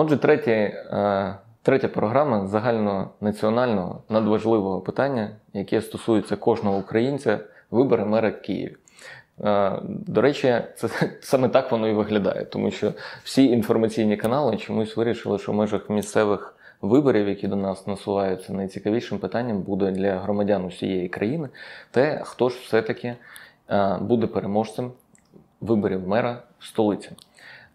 Отже, третє, е, третя програма загальнонаціонального надважливого питання, яке стосується кожного українця, вибори мера Києва. Е, До речі, це саме так воно і виглядає, тому що всі інформаційні канали чомусь вирішили, що в межах місцевих виборів, які до нас насуваються, найцікавішим питанням буде для громадян усієї країни, те, хто ж все-таки е, буде переможцем виборів мера столиці.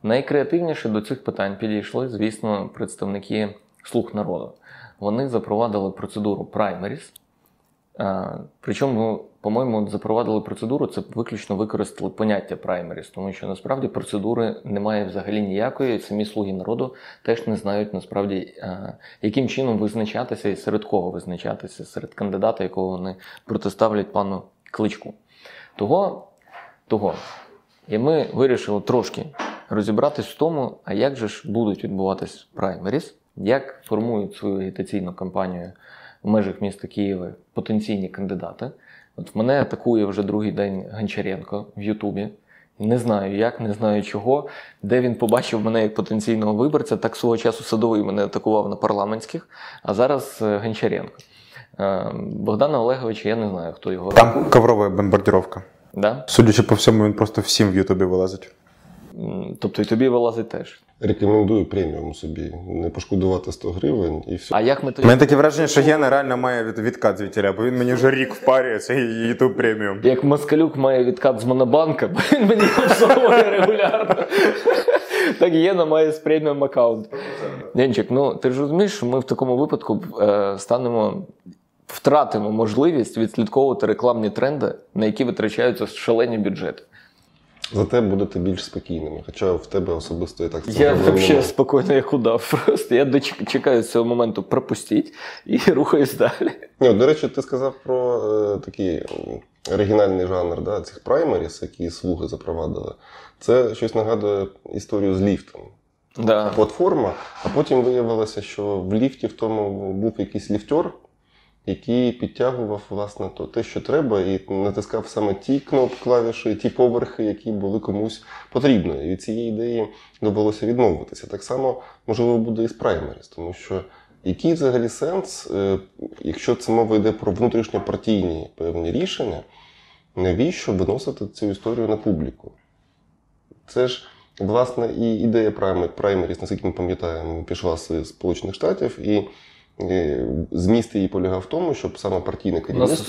Найкреативніше до цих питань підійшли, звісно, представники слуг народу. Вони запровадили процедуру праймеріс. Причому, по-моєму, запровадили процедуру, це виключно використали поняття праймеріс, тому що насправді процедури немає взагалі ніякої. Самі слуги народу теж не знають насправді, яким чином визначатися і серед кого визначатися, серед кандидата, якого вони протиставлять пану кличку. Того, того. І ми вирішили трошки розібратись в тому, а як же ж будуть відбуватись праймеріс, як формують свою агітаційну кампанію в межах міста Києва потенційні кандидати. От мене атакує вже другий день Гончаренко в Ютубі. Не знаю як, не знаю чого. Де він побачив мене як потенційного виборця, так свого часу садовий мене атакував на парламентських, а зараз е, Гончаренко. Е, Богдана Олеговича я не знаю, хто його. Там коврова бомбардировка. Да? Судячи по всьому, він просто всім в Ютубі вилазить. Тобто і тобі вилазить теж. Рекомендую преміум собі, не пошкодувати 100 гривень і все. А як ми У мене таке враження, що Гена реально має від, відкат звідтіля, бо він мені вже рік впарює цей Ютуб преміум. Як Москалюк має відкат з Монобанка, бо він мені обслуговує регулярно. Так Єна має з преміум аккаунт. Денчик, ну ти ж розумієш, що ми в такому випадку е, станемо. Втратимо можливість відслідковувати рекламні тренди, на які витрачаються шалені бюджети. Зате будете більш спокійними. Хоча в тебе особисто і так Я взагалі спокійно як удав. Просто я чекаю цього моменту пропустіть і рухаюсь далі. Ні, до речі, ти сказав про е, такий оригінальний жанр да, цих праймеріс, які слуги запровадили. Це щось нагадує історію з ліфтом. Да. Платформа, а потім виявилося, що в ліфті в тому був якийсь ліфтер, який підтягував власне то, те, що треба, і натискав саме ті кнопки, клавіші, ті поверхи, які були комусь потрібні. І від цієї ідеї довелося відмовитися. Так само, можливо, буде і з праймеріс, тому що який взагалі сенс, е, якщо це мова йде про внутрішньопартійні певні рішення, навіщо виносити цю історію на публіку? Це ж, власне, і ідея праймеріс, наскільки ми пам'ятаємо, пішла з Сполучених Штатів, і зміст її полягав в тому, щоб саме партійне керівництво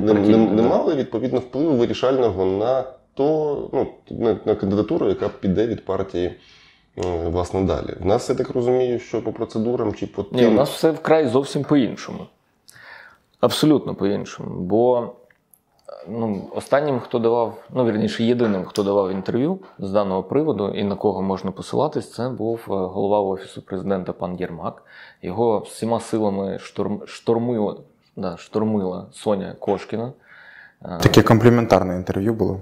не, не, не мали відповідно впливу вирішального на то, ну, на, на кандидатуру, яка піде від партії. е, Власне, далі. В нас, я так розумію, що по процедурам чи по Ні, у нас все вкрай зовсім по-іншому. Абсолютно по-іншому. Бо ну, останнім, хто давав, ну вірніше, єдиним, хто давав інтерв'ю з даного приводу і на кого можна посилатись, це був е, голова Офісу президента пан Єрмак. Його всіма силами шторм, штормила, да, штормила Соня Кошкіна. Е, Таке компліментарне інтерв'ю було.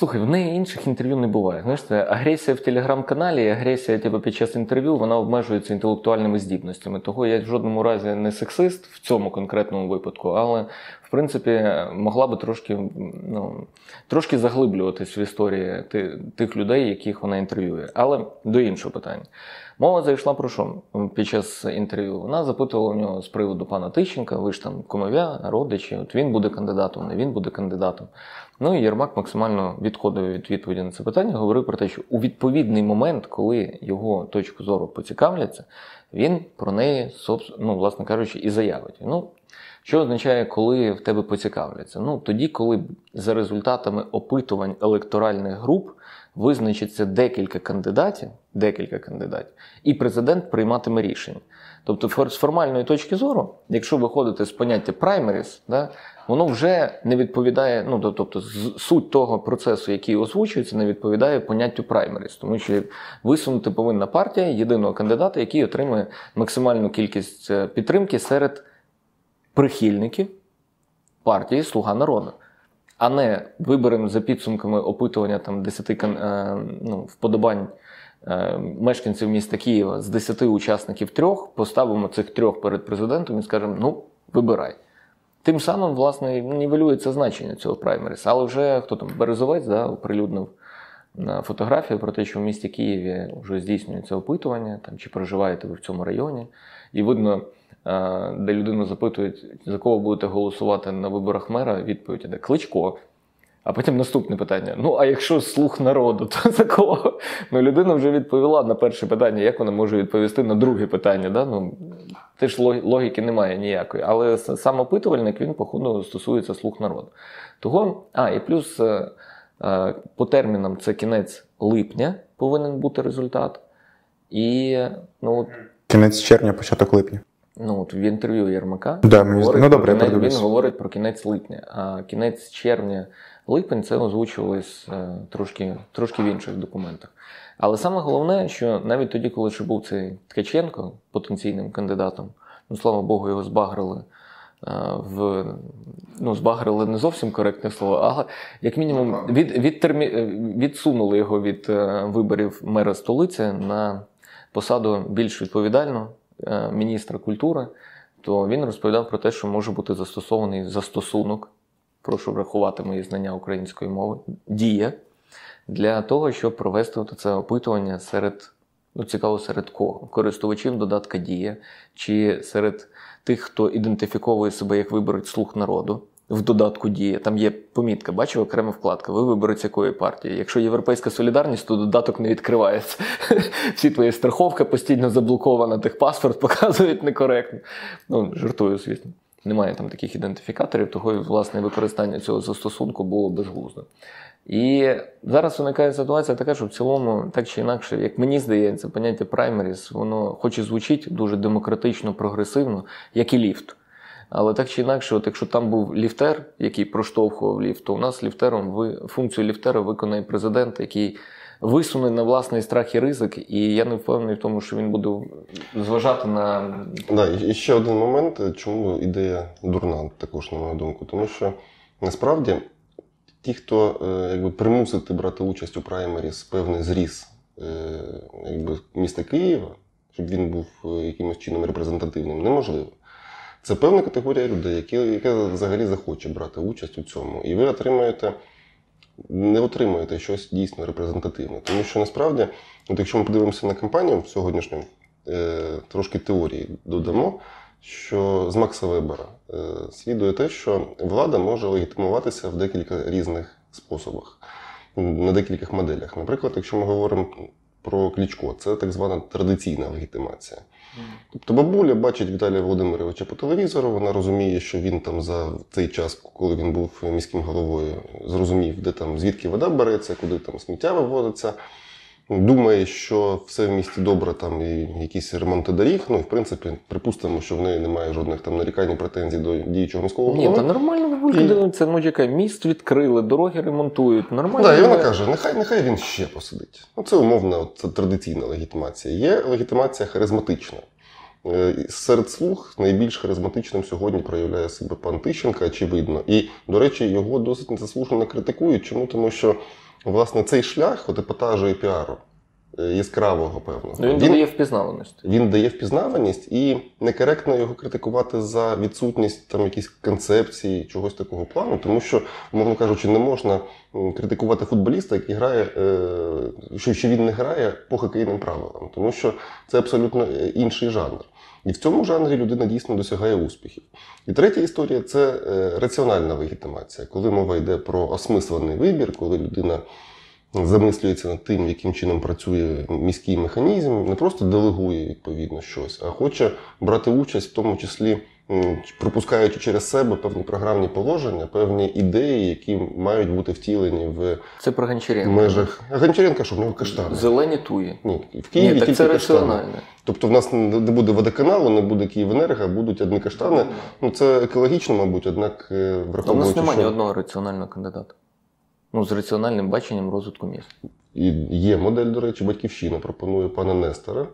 Слухай, в неї інших інтерв'ю не буває. Знаєш, це агресія в телеграм-каналі, агресія типу, під час інтерв'ю вона обмежується інтелектуальними здібностями. Того я в жодному разі не сексист в цьому конкретному випадку, але в принципі могла би трошки, ну, трошки заглиблюватись в історії тих людей, яких вона інтерв'ює. Але до іншого питання. Мова зайшла про що під час інтерв'ю? Вона запитувала у нього з приводу пана Тищенка, ви ж там кумов'я, родичі, от він буде кандидатом, не він буде кандидатом. Ну і Єрмак максимально відходив від відповіді на це питання, говорив про те, що у відповідний момент, коли його точку зору поцікавляться, він про неї, ну, власне кажучи, і заявить. Ну, що означає, коли в тебе поцікавляться? Ну, тоді, коли за результатами опитувань електоральних груп визначиться декілька кандидатів, декілька кандидатів, і президент прийматиме рішення. Тобто, з формальної точки зору, якщо виходити з поняття праймеріс, да, воно вже не відповідає, ну тобто суть того процесу, який озвучується, не відповідає поняттю праймеріс, тому що висунути повинна партія єдиного кандидата, який отримує максимальну кількість е, підтримки серед прихильників партії Слуга народу. А не виберемо за підсумками опитування там 10 е, ну, вподобань е, мешканців міста Києва з 10 учасників трьох, поставимо цих трьох перед президентом і скажемо: ну, вибирай. Тим самим, власне, нівелюється значення цього праймеріс. Але вже хто там Березовець да, оприлюднив фотографію про те, що в місті Києві вже здійснюється опитування, там, чи проживаєте ви в цьому районі. І видно, е, де людину запитують, за кого будете голосувати на виборах мера, відповідь іде Кличко. А потім наступне питання: ну, а якщо слух народу, то за кого? Ну, людина вже відповіла на перше питання, як вона може відповісти на друге питання. Да? Ну, Теж логіки немає ніякої. Але сам опитувальник, він, походу, стосується слух народу. Того, а, і плюс е, е, по термінам це кінець липня повинен бути результат. І, ну, Кінець червня, початок липня. Ну, от в інтерв'ю Єрмака да, говорить, ну, добре, кінець, він говорить про кінець липня, а кінець червня липень це озвучувалось е, трошки трошки в інших документах. Але саме головне, що навіть тоді, коли ще був цей Ткаченко потенційним кандидатом, ну слава Богу, його збагрили е, в ну, збагрили не зовсім коректне слово, але як мінімум від, від, термі, відсунули його від е, виборів мера столиці на посаду більш відповідальну міністра культури. То він розповідав про те, що може бути застосований застосунок прошу врахувати мої знання української мови, дія для того, щоб провести це опитування серед, ну цікаво, серед кого? Користувачів додатка Дія, чи серед тих, хто ідентифіковує себе як виборець слух народу. В додатку діє, там є помітка, бачив окрема вкладка. Ви виборець якої партії. Якщо європейська солідарність, то додаток не відкривається. Всі твої страховка постійно заблокована, тих паспорт показують некоректно. Ну, жартую, звісно. Немає там таких ідентифікаторів, того власне використання цього застосунку було безглуздо. І зараз виникає ситуація така, що в цілому, так чи інакше, як мені здається, поняття праймеріс, воно хоч і звучить дуже демократично, прогресивно, як і ліфт. Але так чи інакше, от якщо там був ліфтер, який проштовхував ліфт, то у нас ліфтером ви функцію ліфтера виконає президент, який висуне на власний страх і ризик, і я не впевнений в тому, що він буде зважати на. Да, і ще один момент, чому ідея дурна, також, на мою думку. Тому що насправді ті, хто е, якби примусити брати участь у праймеріс певний зріс е, якби, міста Києва, щоб він був е, якимось чином репрезентативним, неможливо. Це певна категорія людей, які, яка взагалі захоче брати участь у цьому. І ви отримаєте не отримуєте щось дійсно репрезентативне. Тому що насправді, от якщо ми подивимося на кампанію сьогоднішню, е, трошки теорії додамо, що з Макса Вебера е, слідує те, що влада може легітимуватися в декілька різних способах, на декількох моделях. Наприклад, якщо ми говоримо про Клічко, це так звана традиційна легітимація. Тобто бабуля бачить Віталія Володимировича по телевізору, вона розуміє, що він там за цей час, коли він був міським головою, зрозумів, де там звідки вода береться, куди там сміття виводиться. Думає, що все в місті добре, там і якісь ремонти доріг. Ну, в принципі, припустимо, що в неї немає жодних там нарікань, претензій до діючого міського голови. Ні, та нормально і... дивиться, ну яка міст відкрили, дороги ремонтують. Нормально. Да, і вона каже: нехай нехай він ще посидить. Ну, Це умовна, це традиційна легітимація. Є легітимація харизматична. Е, серед слуг найбільш харизматичним сьогодні проявляє себе пан Тищенка, очевидно. І, до речі, його досить незаслужено критикують. Чому? Тому що власне цей шлях от епатажу і піару яскравого, певно. Ну, він, він дає впізнаваність. Він дає впізнаваність і некоректно його критикувати за відсутність там якісь концепції, чогось такого плану, тому що, мовно кажучи, не можна критикувати футболіста, який грає, е, що він не грає по хокейним правилам, тому що це абсолютно інший жанр. І в цьому жанрі людина дійсно досягає успіхів. І третя історія це е, раціональна легітимація, коли мова йде про осмислений вибір, коли людина замислюється над тим, яким чином працює міський механізм, не просто делегує відповідно щось, а хоче брати участь в тому числі пропускаючи через себе певні програмні положення, певні ідеї, які мають бути втілені в це про Гончаренка. межах. А Гончаренка що в нього каштани? Зелені туї. Ні, в Києві Ні, так це каштани. раціонально. Тобто в нас не буде водоканалу, не буде Київенерго, будуть одні каштани. Ну це екологічно, мабуть, однак е, враховуючи, У нас немає що... ні одного раціонального кандидата. Ну, з раціональним баченням розвитку міст. І є модель, до речі, батьківщина пропонує пана Нестора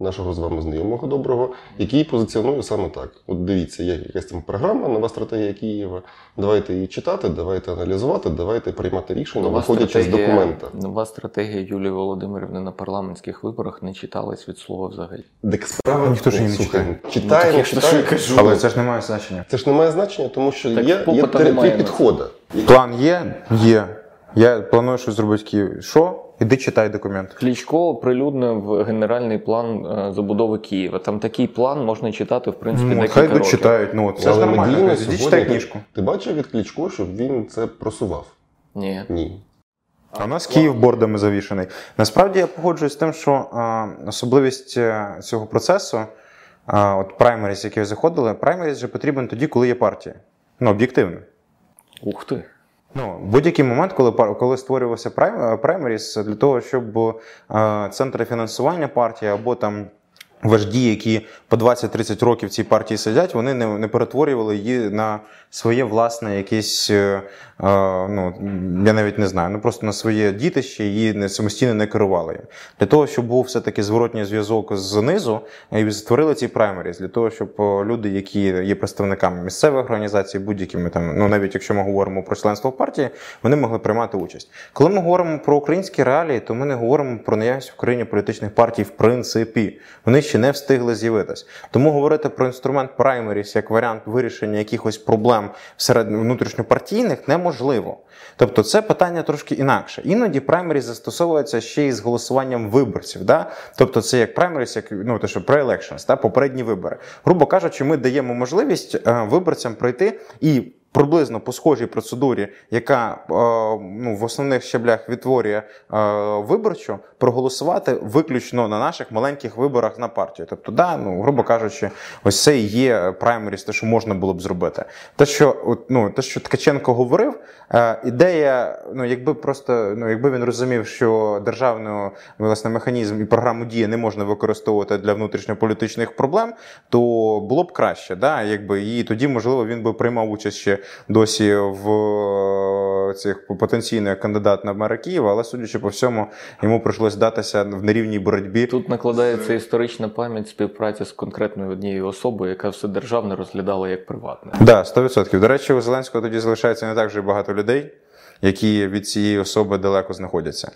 нашого з вами знайомого доброго, який позиціонує саме так. От дивіться, є якась там програма, нова стратегія Києва. Давайте її читати, давайте аналізувати, давайте приймати рішення, нова виходячи з документа. Нова стратегія Юлії Володимирівни на парламентських виборах не читалась від слова взагалі. Так справа ніхто ж не читає. Читає, ну, читає. Кажу. Але це ж не має значення. Це ж не має значення, тому що так, є, є три, три підходи. План є, є. Я планую щось зробити в Києві. Що? Іди читай документ. Кличко оприлюднив генеральний план е, забудови Києва. Там такий план можна читати, в принципі, Ну, декілька хай років. дочитають. Ну, це ж нормально. Іди читай книжку. Ти бачив від Кличко, щоб він це просував? Ні. Ні. А у нас Київ бордами завішений. Насправді я погоджуюсь з тим, що а, особливість е, цього процесу, а, от праймеріс, які заходили, праймеріс же потрібен тоді, коли є партія. Ну, об'єктивно. Ух ти. Ну, будь-який момент, коли коли створювався прайм- праймеріс, для того, щоб е, центри фінансування партії або там. Вожді, які по 20-30 років в цій партії сидять, вони не, не перетворювали її на своє власне якесь, е, е, ну я навіть не знаю, ну просто на своє дітище її не самостійно не керували. їм. Для того, щоб був все-таки зворотній зв'язок знизу, і створили ці праймеріс, для того, щоб е, люди, які є представниками місцевих організацій, будь-якими там, ну навіть якщо ми говоримо про членство в партії, вони могли приймати участь. Коли ми говоримо про українські реалії, то ми не говоримо про наявність в Україні політичних партій в принципі. Вони ще не встигли з'явитись. Тому говорити про інструмент праймеріс як варіант вирішення якихось проблем серед внутрішньопартійних неможливо. Тобто це питання трошки інакше. Іноді праймеріс застосовується ще й з голосуванням виборців. Да? Тобто це як праймеріс, як ну те, що pre-elections, да? попередні вибори. Грубо кажучи, ми даємо можливість е, виборцям пройти і. Приблизно по схожій процедурі, яка е, ну, в основних щаблях відтворює е, виборчу, проголосувати виключно на наших маленьких виборах на партію. Тобто, да, ну грубо кажучи, ось це і є праймеріс, те, що можна було б зробити. Те, що от, ну, те, що Ткаченко говорив, е, ідея, ну якби просто ну, якби він розумів, що державний власне механізм і програму дії не можна використовувати для внутрішньополітичних проблем, то було б краще, да, якби і тоді, можливо, він би приймав участь ще досі в е, цих потенційних кандидат на мера Києва, але судячи по всьому, йому прийшлось датися в нерівній боротьбі. Тут накладається історична пам'ять співпраці з конкретною однією особою, яка все державне розглядала як приватне. Да, 100%. До речі, у Зеленського тоді залишається не так вже багато людей, які від цієї особи далеко знаходяться.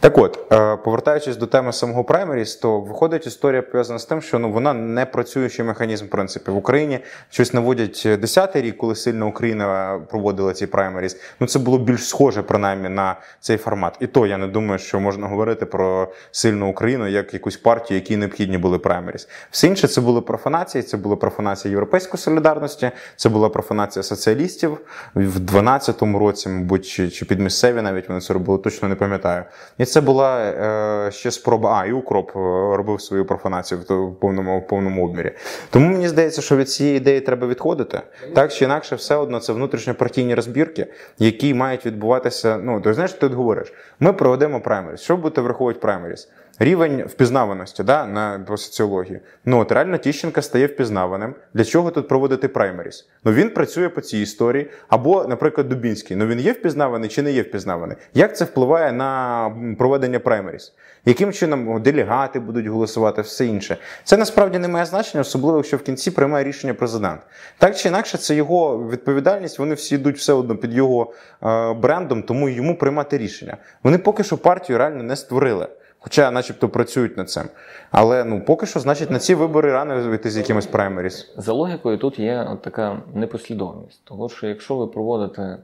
Так от, е, повертаючись до теми самого праймеріс, то виходить історія пов'язана з тим, що ну вона не працюючий механізм. В принципі, в Україні щось наводять 10-й рік, коли сильно Україна проводила ці праймеріс. Ну це було більш схоже принаймні на цей формат. І то я не думаю, що можна говорити про сильну Україну як якусь партію, якій необхідні були праймеріс. Все інше це були профанації, це була профанація європейської солідарності, це була профанація соціалістів в 12-му році, мабуть, чи, чи під місцеві навіть вони це робили, точно не пам'ятаю. І це була е, ще спроба. А, і укроп е, робив свою профанацію в, повному в повному обмірі. Тому мені здається, що від цієї ідеї треба відходити. Так чи інакше, все одно це внутрішньопартійні розбірки, які мають відбуватися. Ну, ти знаєш, ти говориш, ми проведемо праймеріс. Що будете враховувати праймеріс? Рівень впізнаваності да, на по соціології. Ну от реально Тіщенка стає впізнаваним. Для чого тут проводити праймеріс? Ну він працює по цій історії. Або, наприклад, Дубінський. Ну він є впізнаваний чи не є впізнаваний? Як це впливає на проведення праймеріс? Яким чином делегати будуть голосувати, все інше? Це насправді не має значення, особливо якщо в кінці приймає рішення президент. Так чи інакше, це його відповідальність. Вони всі йдуть все одно під його е, брендом, тому йому приймати рішення. Вони поки що партію реально не створили. Хоча, начебто, працюють над цим. Але ну поки що, значить, на ці вибори рано вийти з якимось праймеріс. За логікою, тут є от така непослідовність. Тому що якщо ви проводите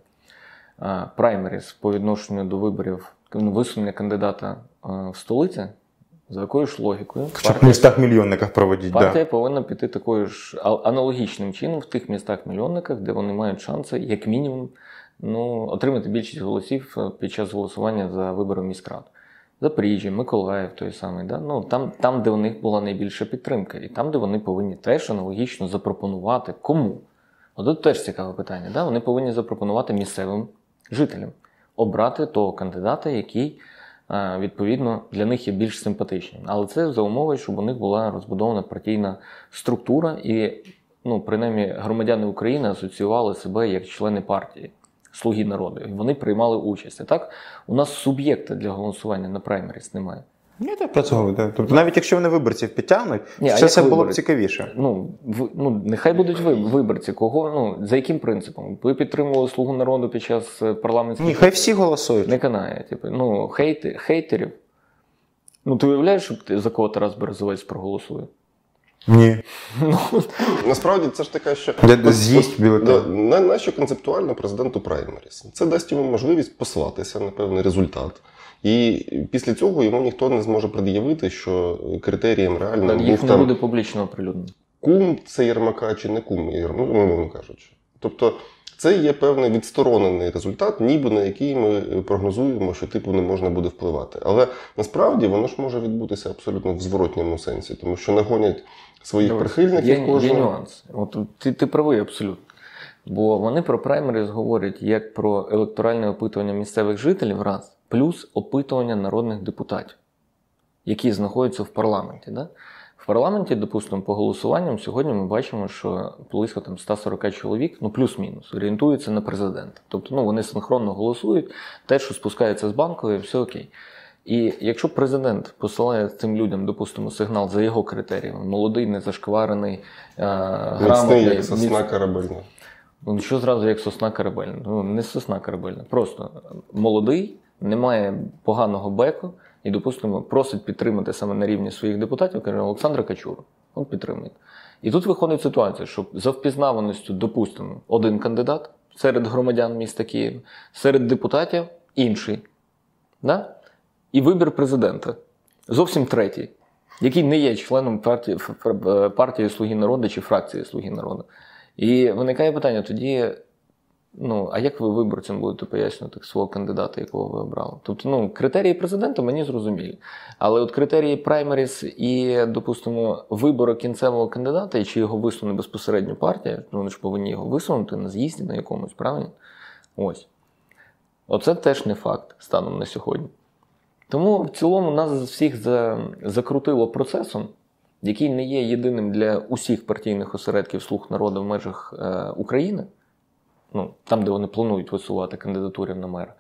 праймеріс по відношенню до виборів ну, висунення кандидата в столиці, за якою ж логікою, Хоча б в містах мільйонниках проводіть. партія Да. повинна піти такою ж аналогічним чином в тих містах-мільйонниках, де вони мають шанси, як мінімум, ну, отримати більшість голосів е, під час голосування за вибори міськрад. Запоріжжя, Миколаїв той самий, да? ну, там, там, де у них була найбільша підтримка, і там, де вони повинні теж аналогічно запропонувати кому. От теж цікаве питання. Да? Вони повинні запропонувати місцевим жителям обрати того кандидата, який е, відповідно для них є більш симпатичним. Але це за умови, щоб у них була розбудована партійна структура, і ну, принаймні громадяни України асоціювали себе як члени партії. Слуги народу, і вони приймали участь. А так у нас суб'єкта для голосування на праймеріс немає. Ні, так про це. Тобто, навіть якщо вони виборців підтягнуть, Ні, як це було б цікавіше. Ну, в, ну нехай будуть ви, виборці. Кого ну за яким принципом? Ви підтримували слугу народу під час е, парламентських Ні, хай всі голосують. не канає. Типу, ну хейти, хейтерів. Ну ти уявляєш, ти за кого Тарас Березовець проголосує? Ні. Ну, Насправді це ж така, що з'їсть да, на, нащо концептуально президенту праймеріс? Це дасть йому можливість послатися на певний результат. І після цього йому ніхто не зможе пред'явити, що критерієм реально їх був не там буде публічно оприлюднено. кум це Єрмака чи не кум Єрмака, ну, умовно кажучи. Тобто це є певний відсторонений результат, ніби на який ми прогнозуємо, що типу не можна буде впливати. Але насправді воно ж може відбутися абсолютно в зворотньому сенсі, тому що нагонять своїх Дивись, прихильників Є, є нюанс. От ти, ти правий абсолютно. Бо вони про праймеріс говорять як про електоральне опитування місцевих жителів раз, плюс опитування народних депутатів, які знаходяться в парламенті. Да? В парламенті, допустимо, по голосуванням сьогодні ми бачимо, що близько там 140 чоловік, ну плюс-мінус, орієнтуються на президента. Тобто ну, вони синхронно голосують, те, що спускається з банкової, все окей. І якщо президент посилає цим людям, допустимо, сигнал за його критеріями, молодий, незашкварений, е, грамотний, як сосна міц- корабельна. Ну, що зразу як сосна корабельна? Ну, не сосна корабельна, просто молодий, не має поганого беку і, допустимо, просить підтримати саме на рівні своїх депутатів, каже Олександра Качура. Він підтримує. І тут виходить ситуація, що за впізнаваністю, допустимо, один кандидат серед громадян міста Києва, серед депутатів інший. Да? І вибір президента зовсім третій, який не є членом партії, ф- партії Слуги народу чи фракції Слуги народу. І виникає питання тоді: ну, а як ви виборцям будете пояснювати свого кандидата, якого ви обрали? Тобто, ну, критерії президента мені зрозумілі. Але от критерії праймеріс і, допустимо, вибору кінцевого кандидата, і чи його висуне безпосередньо партія, ну вони ж повинні його висунути на з'їзді на якомусь, правильно? Ось. Оце теж не факт станом на сьогодні. Тому в цілому нас всіх за, закрутило процесом, який не є єдиним для усіх партійних осередків слуг народу в межах е, України, ну, там, де вони планують висувати кандидатури на мера.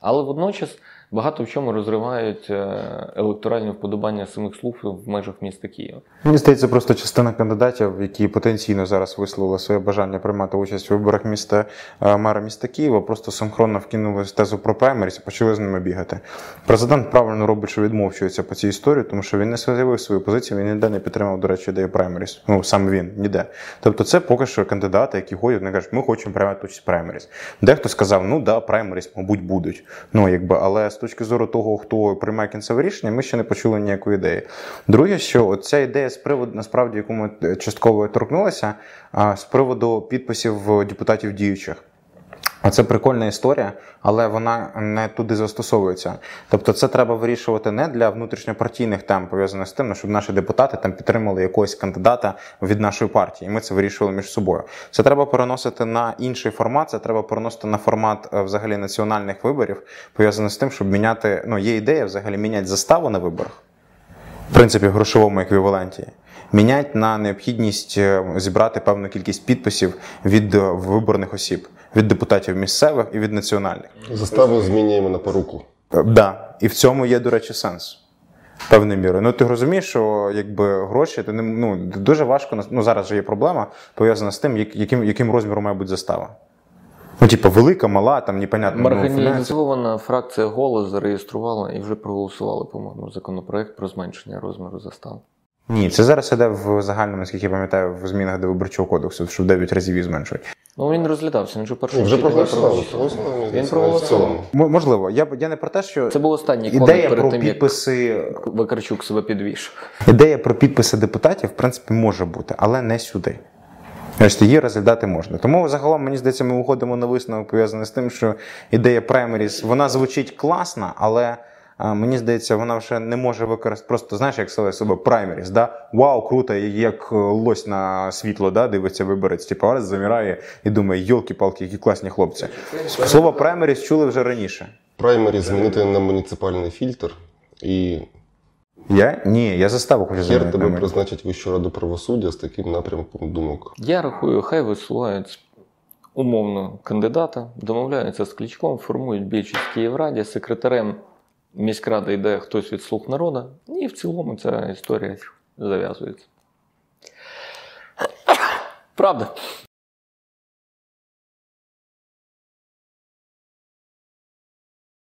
Але водночас багато в чому розривають е, електоральні вподобання самих слуг в межах міста Києва. Мені здається, просто частина кандидатів, які потенційно зараз висловили своє бажання приймати участь у виборах міста е, мера міста Києва, просто синхронно вкинули тезу про праймеріс і почали з ними бігати. Президент правильно робить, що відмовчується по цій історії, тому що він не заявив свою позицію, він ніде не підтримав, до речі, ідею праймеріс. Ну саме він ніде. Тобто, це поки що кандидати, які ходять, вони кажуть, ми хочемо приймати участь праймеріс. Дехто сказав, ну да, праймеріс, мабуть, будуть. Ну якби, але точки зору того, хто приймає кінцеве рішення, ми ще не почули ніякої ідеї. Друге, що ця ідея з приводу, насправді, яку ми е, частково торкнулися, з приводу підписів е, депутатів діючих. А Це прикольна історія, але вона не туди застосовується. Тобто, це треба вирішувати не для внутрішньопартійних тем, пов'язаних з тим, ну, щоб наші депутати там підтримали якогось кандидата від нашої партії. І ми це вирішували між собою. Це треба переносити на інший формат. Це треба переносити на формат е, взагалі національних виборів, пов'язаних з тим, щоб міняти. Ну, є ідея взагалі міняти заставу на виборах в принципі, грошовому еквіваленті. Мінять на необхідність е, зібрати певну кількість підписів від е, виборних осіб, від депутатів місцевих і від національних. Заставу змінюємо на поруку. Е, Да, і в цьому є, до речі, сенс. Певною мірою. Ну ти розумієш, що якби гроші, то не ну дуже важко ну зараз же є проблема пов'язана з тим, яким, яким розміром має бути застава. Ну, типу, велика, мала, там непонятно. ну. Марганізована фракція голос зареєструвала і вже проголосували, по-моєму, законопроект про зменшення розміру застав. Ні, це зараз іде в загальному, наскільки я пам'ятаю, в змінах до виборчого кодексу, що в 9 разів її зменшують. Ну він розглядався, він же перший Вже проголосували. проголосували, Він проголосував. можливо, я б- я не про те, що Це був останній ідея перед про тим, як підписи, Вакарчук себе підвішав. ідея про підписи депутатів, в принципі, може бути, але не сюди. Значить, її розглядати можна. Тому загалом, мені здається, ми виходимо на висновок пов'язаний з тим, що ідея праймеріс, вона звучить класно, але мені здається, вона вже не може використати просто, знаєш, як сказати себе праймеріс, да? Вау, круто, як е, лось на світло, да? дивиться виборець, типу, раз замирає і думає, йолки-палки, які класні хлопці. Слово праймеріс чули вже раніше. Праймері змінити на муніципальний фільтр, і Я? Ні, я заставу хочу хер тебе на призначить Вищу раду правосуддя з таким напрямком думок. Я рахую, хай висувають умовно кандидата, домовляються з Кличком, формують більшість в Київраді, секретарем міськради йде хтось від слуг народу, і в цілому ця історія зав'язується. Правда.